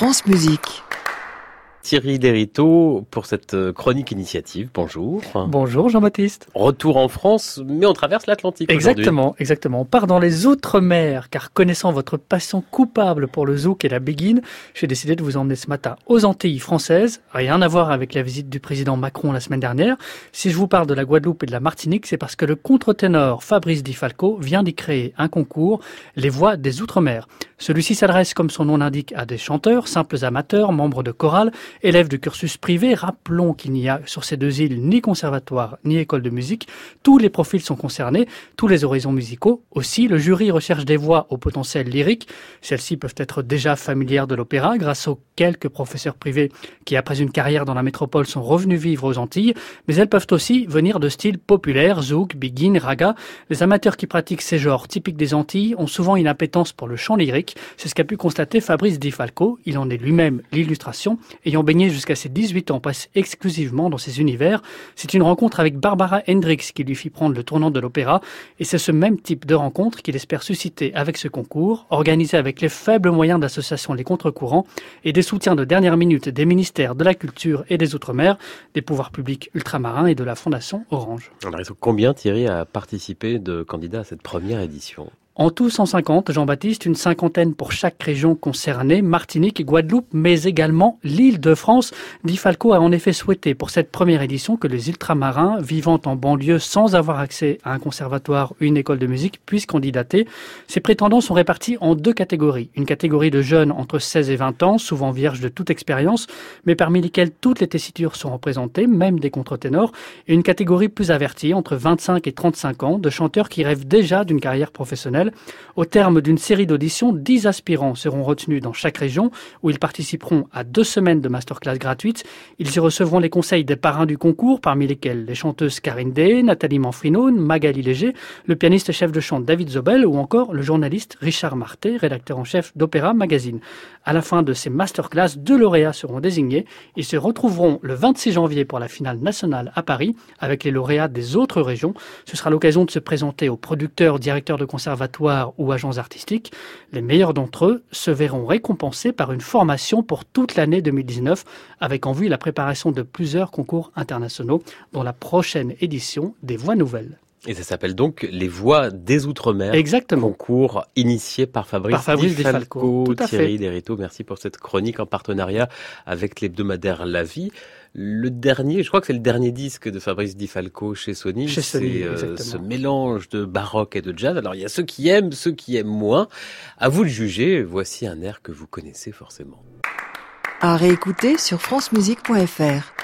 France Musique. Thierry Derito pour cette euh, chronique initiative. Bonjour. Bonjour Jean-Baptiste. Retour en France, mais on traverse l'Atlantique. Exactement, exactement. On part dans les Outre-mer, car connaissant votre passion coupable pour le zouk et la béguine, j'ai décidé de vous emmener ce matin aux Antilles françaises. Rien à voir avec la visite du président Macron la semaine dernière. Si je vous parle de la Guadeloupe et de la Martinique, c'est parce que le contre-ténor Fabrice Di Falco vient d'y créer un concours, Les Voix des Outre-mer. Celui-ci s'adresse, comme son nom l'indique, à des chanteurs, simples amateurs, membres de chorale, élèves de cursus privé. Rappelons qu'il n'y a sur ces deux îles ni conservatoire ni école de musique. Tous les profils sont concernés, tous les horizons musicaux. Aussi, le jury recherche des voix au potentiel lyrique. Celles-ci peuvent être déjà familières de l'opéra grâce aux quelques professeurs privés qui, après une carrière dans la métropole, sont revenus vivre aux Antilles. Mais elles peuvent aussi venir de styles populaires, zouk, biguine, raga. Les amateurs qui pratiquent ces genres typiques des Antilles ont souvent une appétence pour le chant lyrique c'est ce qu'a pu constater Fabrice Di Falco. Il en est lui-même l'illustration, ayant baigné jusqu'à ses 18 ans passe exclusivement dans ces univers. C'est une rencontre avec Barbara Hendricks qui lui fit prendre le tournant de l'opéra, et c'est ce même type de rencontre qu'il espère susciter avec ce concours, organisé avec les faibles moyens d'association Les Contre-Courants et des soutiens de dernière minute des ministères de la Culture et des Outre-mer, des pouvoirs publics ultramarins et de la Fondation Orange. Alors, combien Thierry a participé de candidats à cette première édition? En tout 150, Jean-Baptiste, une cinquantaine pour chaque région concernée, Martinique, Guadeloupe, mais également l'île de France. Di Falco a en effet souhaité pour cette première édition que les ultramarins vivant en banlieue sans avoir accès à un conservatoire ou une école de musique puissent candidater. Ces prétendants sont répartis en deux catégories. Une catégorie de jeunes entre 16 et 20 ans, souvent vierges de toute expérience, mais parmi lesquels toutes les tessitures sont représentées, même des contre-ténors, et une catégorie plus avertie, entre 25 et 35 ans, de chanteurs qui rêvent déjà d'une carrière professionnelle au terme d'une série d'auditions, 10 aspirants seront retenus dans chaque région où ils participeront à deux semaines de masterclass gratuites. Ils y recevront les conseils des parrains du concours, parmi lesquels les chanteuses Karine Day, Nathalie Manfrino, Magali Léger, le pianiste chef de chant David Zobel ou encore le journaliste Richard Marté, rédacteur en chef d'Opéra Magazine. À la fin de ces masterclass, deux lauréats seront désignés. Ils se retrouveront le 26 janvier pour la finale nationale à Paris avec les lauréats des autres régions. Ce sera l'occasion de se présenter aux producteurs, directeurs de conservatoires ou agents artistiques, les meilleurs d'entre eux se verront récompensés par une formation pour toute l'année 2019 avec en vue la préparation de plusieurs concours internationaux dont la prochaine édition des Voix Nouvelles. Et ça s'appelle donc Les Voix des Outre-mer. Exactement. Concours initié par Fabrice, par Fabrice. Tout à Thierry Derito, merci pour cette chronique en partenariat avec l'hebdomadaire La Vie. Le dernier, je crois que c'est le dernier disque de Fabrice Di Falco chez Sony. Chez Sony, euh, ce mélange de baroque et de jazz. Alors il y a ceux qui aiment, ceux qui aiment moins. À vous de juger. Voici un air que vous connaissez forcément. À réécouter sur francemusique.fr.